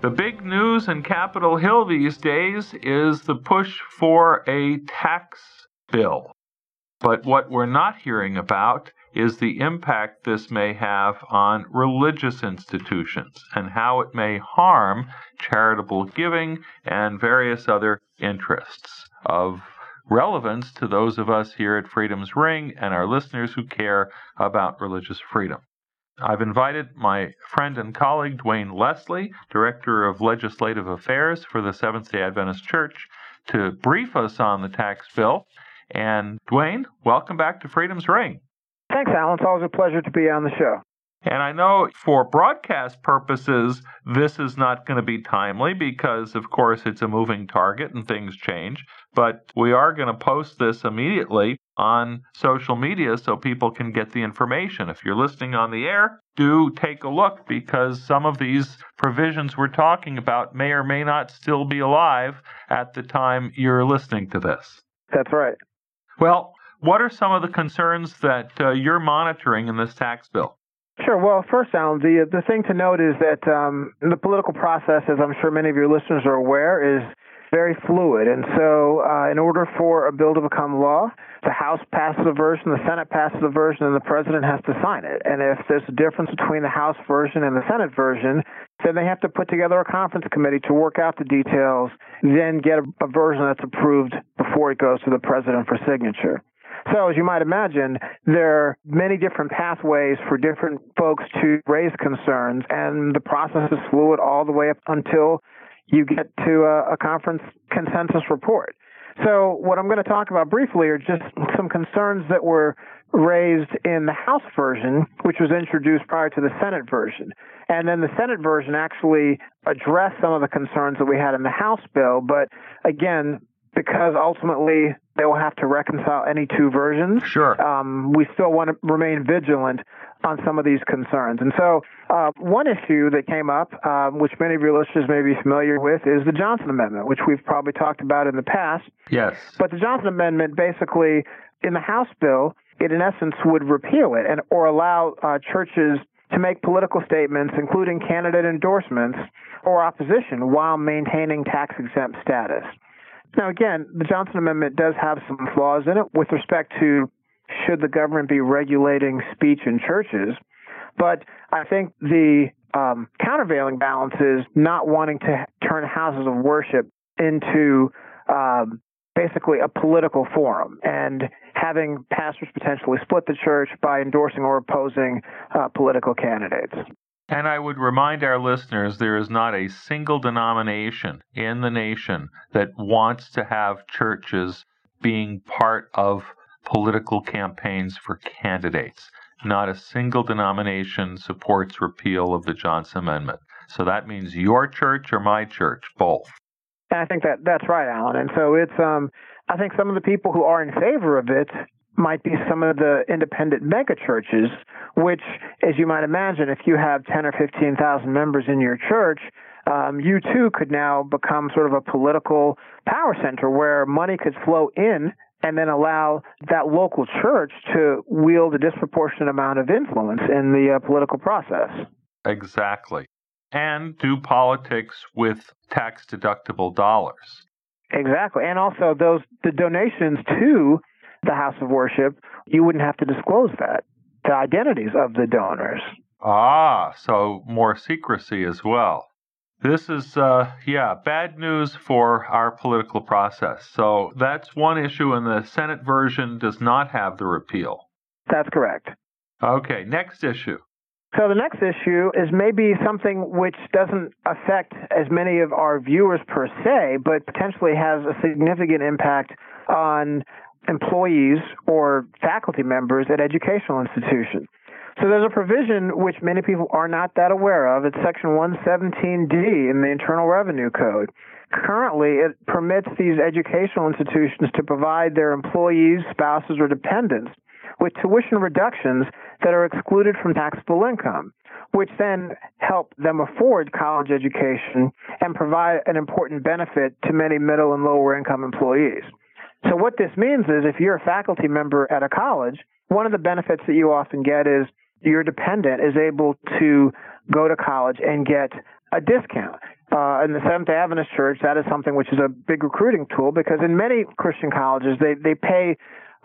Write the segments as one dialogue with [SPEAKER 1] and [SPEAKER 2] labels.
[SPEAKER 1] The big news in Capitol Hill these days is the push for a tax bill. But what we're not hearing about is the impact this may have on religious institutions and how it may harm charitable giving and various other interests of relevance to those of us here at Freedom's Ring and our listeners who care about religious freedom. I've invited my friend and colleague Dwayne Leslie, Director of Legislative Affairs for the Seventh day Adventist Church, to brief us on the tax bill. And Dwayne, welcome back to Freedom's Ring.
[SPEAKER 2] Thanks, Alan. It's always a pleasure to be on the show.
[SPEAKER 1] And I know for broadcast purposes, this is not going to be timely because, of course, it's a moving target and things change. But we are going to post this immediately on social media so people can get the information. If you're listening on the air, do take a look because some of these provisions we're talking about may or may not still be alive at the time you're listening to this.
[SPEAKER 2] That's right.
[SPEAKER 1] Well, what are some of the concerns that uh, you're monitoring in this tax bill?
[SPEAKER 2] Sure. Well, first, Alan, the the thing to note is that um, the political process, as I'm sure many of your listeners are aware, is very fluid. And so, uh, in order for a bill to become law, the House passes a version, the Senate passes a version, and the President has to sign it. And if there's a difference between the House version and the Senate version, then they have to put together a conference committee to work out the details, then get a, a version that's approved before it goes to the President for signature. So, as you might imagine, there are many different pathways for different folks to raise concerns, and the process is fluid all the way up until you get to a, a conference consensus report. So, what I'm going to talk about briefly are just some concerns that were raised in the House version, which was introduced prior to the Senate version. And then the Senate version actually addressed some of the concerns that we had in the House bill, but again, because ultimately they will have to reconcile any two versions.
[SPEAKER 1] Sure.
[SPEAKER 2] Um, we still want to remain vigilant on some of these concerns. And so, uh, one issue that came up, um, which many of your listeners may be familiar with, is the Johnson Amendment, which we've probably talked about in the past.
[SPEAKER 1] Yes.
[SPEAKER 2] But the Johnson Amendment basically, in the House bill, it in essence would repeal it and or allow uh, churches to make political statements, including candidate endorsements or opposition, while maintaining tax exempt status. Now, again, the Johnson Amendment does have some flaws in it with respect to should the government be regulating speech in churches. But I think the um, countervailing balance is not wanting to turn houses of worship into um, basically a political forum and having pastors potentially split the church by endorsing or opposing uh, political candidates.
[SPEAKER 1] And I would remind our listeners there is not a single denomination in the nation that wants to have churches being part of political campaigns for candidates. Not a single denomination supports repeal of the Johnson Amendment. So that means your church or my church, both.
[SPEAKER 2] I think that that's right, Alan. And so it's um I think some of the people who are in favor of it might be some of the independent mega churches, which, as you might imagine, if you have 10 or 15,000 members in your church, um, you too could now become sort of a political power center where money could flow in and then allow that local church to wield a disproportionate amount of influence in the uh, political process.
[SPEAKER 1] Exactly. And do politics with tax deductible dollars.
[SPEAKER 2] Exactly. And also those the donations to the house of worship, you wouldn't have to disclose that, the identities of the donors.
[SPEAKER 1] Ah, so more secrecy as well. This is, uh, yeah, bad news for our political process. So that's one issue, and the Senate version does not have the repeal.
[SPEAKER 2] That's correct.
[SPEAKER 1] Okay, next issue.
[SPEAKER 2] So the next issue is maybe something which doesn't affect as many of our viewers per se, but potentially has a significant impact on employees or faculty members at educational institutions. So there's a provision which many people are not that aware of. It's Section 117D in the Internal Revenue Code. Currently, it permits these educational institutions to provide their employees, spouses, or dependents with tuition reductions that are excluded from taxable income, which then help them afford college education and provide an important benefit to many middle and lower income employees. So what this means is if you're a faculty member at a college, one of the benefits that you often get is your dependent is able to go to college and get a discount. Uh, in the Seventh Adventist Church, that is something which is a big recruiting tool because in many Christian colleges, they, they pay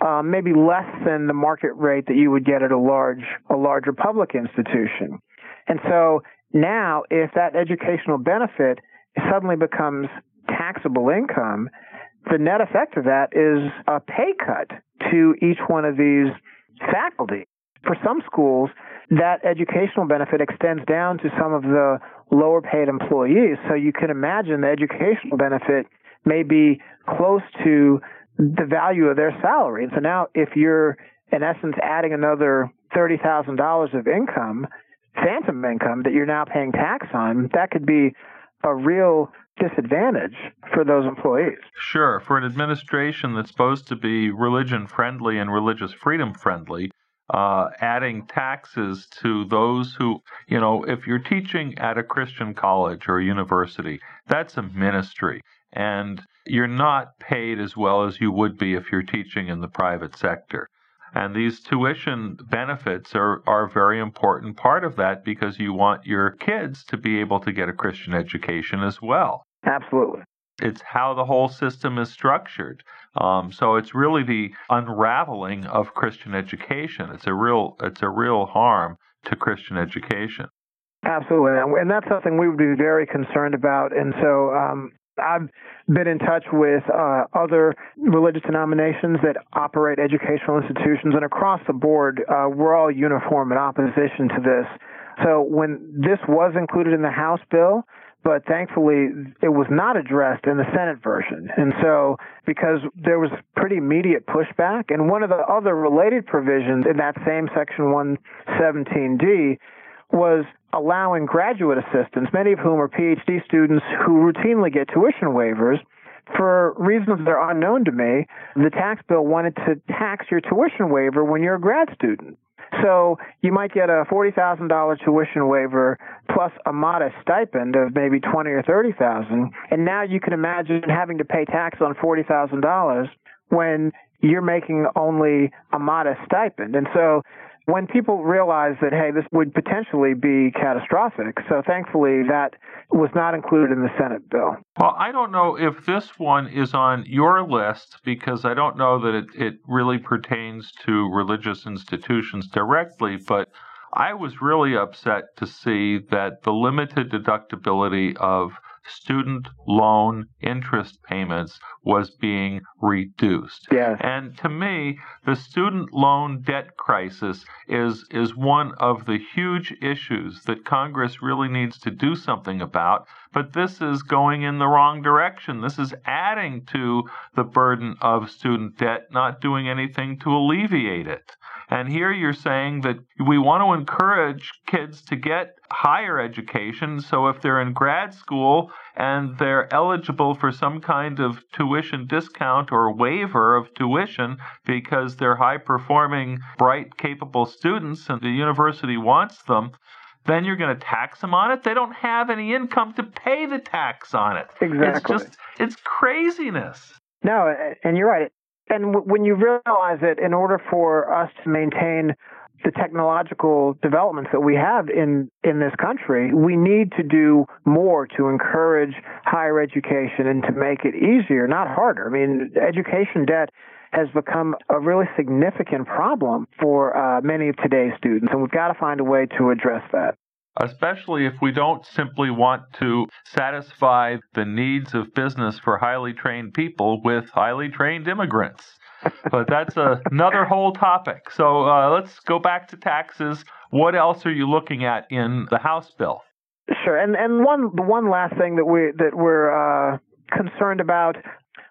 [SPEAKER 2] uh, maybe less than the market rate that you would get at a large a larger public institution. And so now, if that educational benefit suddenly becomes taxable income, the net effect of that is a pay cut to each one of these faculty. For some schools, that educational benefit extends down to some of the lower paid employees. So you can imagine the educational benefit may be close to the value of their salary. And so now if you're in essence adding another $30,000 of income, phantom income that you're now paying tax on, that could be a real disadvantage for those employees.
[SPEAKER 1] Sure. For an administration that's supposed to be religion friendly and religious freedom friendly, uh, adding taxes to those who, you know, if you're teaching at a Christian college or university, that's a ministry. And you're not paid as well as you would be if you're teaching in the private sector. And these tuition benefits are, are a very important part of that because you want your kids to be able to get a Christian education as well.
[SPEAKER 2] Absolutely.
[SPEAKER 1] It's how the whole system is structured. Um, so it's really the unraveling of Christian education. It's a real it's a real harm to Christian education.
[SPEAKER 2] Absolutely, and that's something we would be very concerned about. And so um, I've been in touch with uh, other religious denominations that operate educational institutions, and across the board, uh, we're all uniform in opposition to this. So when this was included in the House bill, but thankfully it was not addressed in the Senate version. And so, because there was pretty immediate pushback, and one of the other related provisions in that same section 117D was allowing graduate assistants, many of whom are PhD students who routinely get tuition waivers. For reasons that are unknown to me, the tax bill wanted to tax your tuition waiver when you're a grad student. So you might get a forty thousand dollar tuition waiver plus a modest stipend of maybe twenty or thirty thousand, and now you can imagine having to pay tax on forty thousand dollars when you're making only a modest stipend. And so when people realized that, hey, this would potentially be catastrophic, so thankfully that was not included in the Senate bill.
[SPEAKER 1] Well, I don't know if this one is on your list because I don't know that it, it really pertains to religious institutions directly, but I was really upset to see that the limited deductibility of student loan interest payments was being reduced.
[SPEAKER 2] Yes.
[SPEAKER 1] And to me, the student loan debt crisis is is one of the huge issues that Congress really needs to do something about, but this is going in the wrong direction. This is adding to the burden of student debt, not doing anything to alleviate it. And here you're saying that we want to encourage kids to get higher education. So if they're in grad school and they're eligible for some kind of tuition discount or waiver of tuition because they're high performing, bright, capable students and the university wants them, then you're going to tax them on it. They don't have any income to pay the tax on it.
[SPEAKER 2] Exactly.
[SPEAKER 1] It's just, it's craziness.
[SPEAKER 2] No, and you're right. And when you realize that in order for us to maintain the technological developments that we have in, in this country, we need to do more to encourage higher education and to make it easier, not harder. I mean, education debt has become a really significant problem for uh, many of today's students, and we've got to find a way to address that
[SPEAKER 1] especially if we don't simply want to satisfy the needs of business for highly trained people with highly trained immigrants. but that's a, another whole topic. So uh, let's go back to taxes. What else are you looking at in the House bill?
[SPEAKER 2] Sure, and and one the one last thing that we that we're uh, concerned about,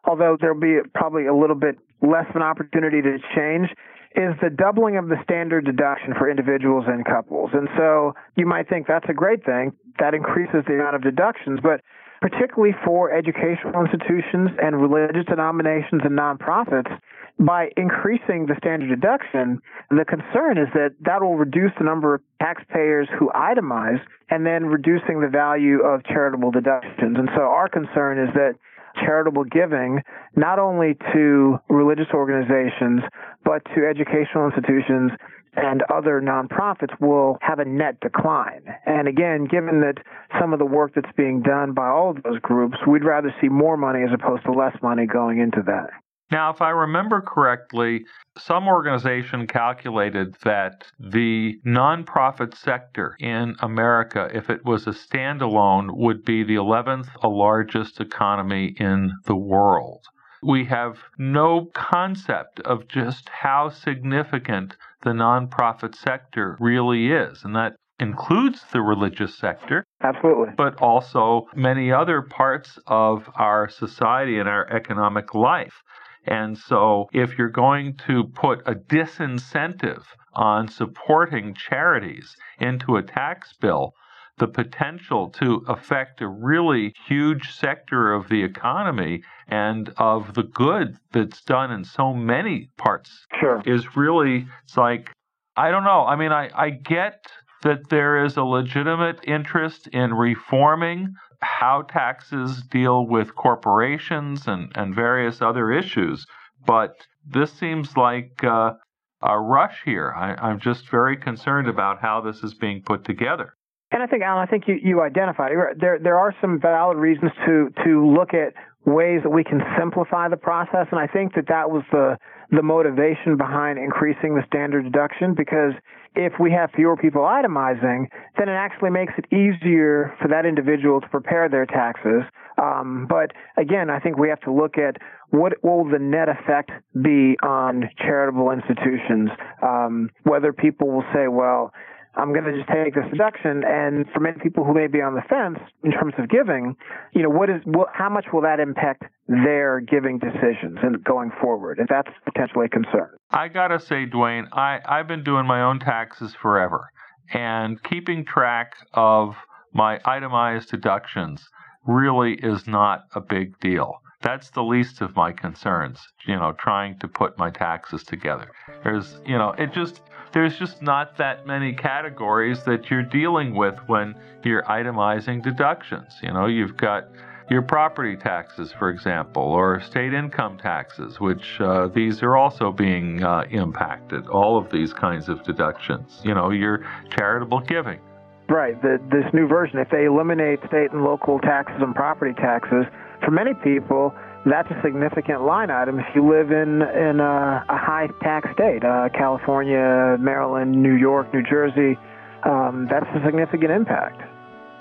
[SPEAKER 2] although there'll be probably a little bit less of an opportunity to change, is the doubling of the standard deduction for individuals and couples. And so you might think that's a great thing. That increases the amount of deductions, but particularly for educational institutions and religious denominations and nonprofits, by increasing the standard deduction, the concern is that that will reduce the number of taxpayers who itemize and then reducing the value of charitable deductions. And so our concern is that charitable giving, not only to religious organizations, but to educational institutions and other nonprofits will have a net decline. And again, given that some of the work that's being done by all of those groups, we'd rather see more money as opposed to less money going into that.
[SPEAKER 1] Now, if I remember correctly, some organization calculated that the nonprofit sector in America, if it was a standalone, would be the 11th largest economy in the world. We have no concept of just how significant the nonprofit sector really is, and that includes the religious sector.
[SPEAKER 2] Absolutely.
[SPEAKER 1] But also many other parts of our society and our economic life. And so, if you're going to put a disincentive on supporting charities into a tax bill, the potential to affect a really huge sector of the economy and of the good that's done in so many parts
[SPEAKER 2] sure.
[SPEAKER 1] is really, it's like, I don't know. I mean, I, I get that there is a legitimate interest in reforming how taxes deal with corporations and, and various other issues. But this seems like uh, a rush here. I, am just very concerned about how this is being put together.
[SPEAKER 2] And I think, Alan, I think you, you identified it. There, there are some valid reasons to, to look at ways that we can simplify the process. And I think that that was the, the motivation behind increasing the standard deduction because if we have fewer people itemizing, then it actually makes it easier for that individual to prepare their taxes. Um, but again, I think we have to look at what will the net effect be on charitable institutions. Um, whether people will say, well, I'm going to just take this deduction. And for many people who may be on the fence in terms of giving, you know, what is, what, how much will that impact their giving decisions and going forward? And that's potentially a concern.
[SPEAKER 1] I got to say, Dwayne, I, I've been doing my own taxes forever and keeping track of my itemized deductions really is not a big deal. That's the least of my concerns, you know, trying to put my taxes together. There's, you know, it just, there's just not that many categories that you're dealing with when you're itemizing deductions. You know, you've got your property taxes, for example, or state income taxes, which uh, these are also being uh, impacted. All of these kinds of deductions. You know, your charitable giving.
[SPEAKER 2] Right. The, this new version, if they eliminate state and local taxes and property taxes, for many people, that's a significant line item if you live in in a, a high tax state, uh, California, Maryland, New York, New Jersey. Um, that's a significant impact.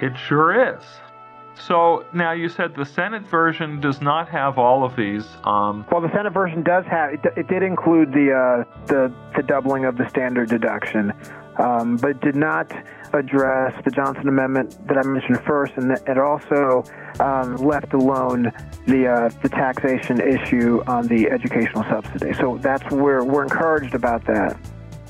[SPEAKER 1] It sure is. So now you said the Senate version does not have all of these. Um,
[SPEAKER 2] well, the Senate version does have. It, it did include the uh, the the doubling of the standard deduction, um, but did not address the Johnson Amendment that I mentioned first, and it also um, left alone the uh, the taxation issue on the educational subsidy. So that's where we're encouraged about that.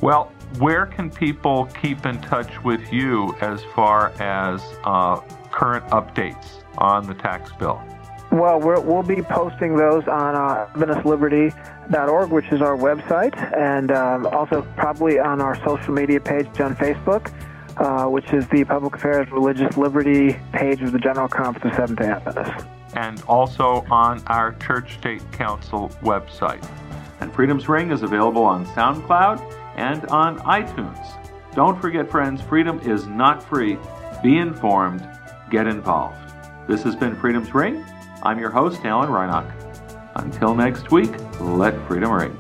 [SPEAKER 1] Well, where can people keep in touch with you as far as uh, current updates on the tax bill?
[SPEAKER 2] Well, we will be posting those on uh, AdventistLiberty.org, which is our website, and um, also probably on our social media page on Facebook, uh, which is the Public Affairs Religious Liberty page of the General Conference of Seventh day Adventists.
[SPEAKER 1] And also on our Church State Council website. And Freedom's Ring is available on SoundCloud and on iTunes. Don't forget, friends, freedom is not free. Be informed, get involved. This has been Freedom's Ring. I'm your host, Alan Reinach. Until next week, let freedom ring.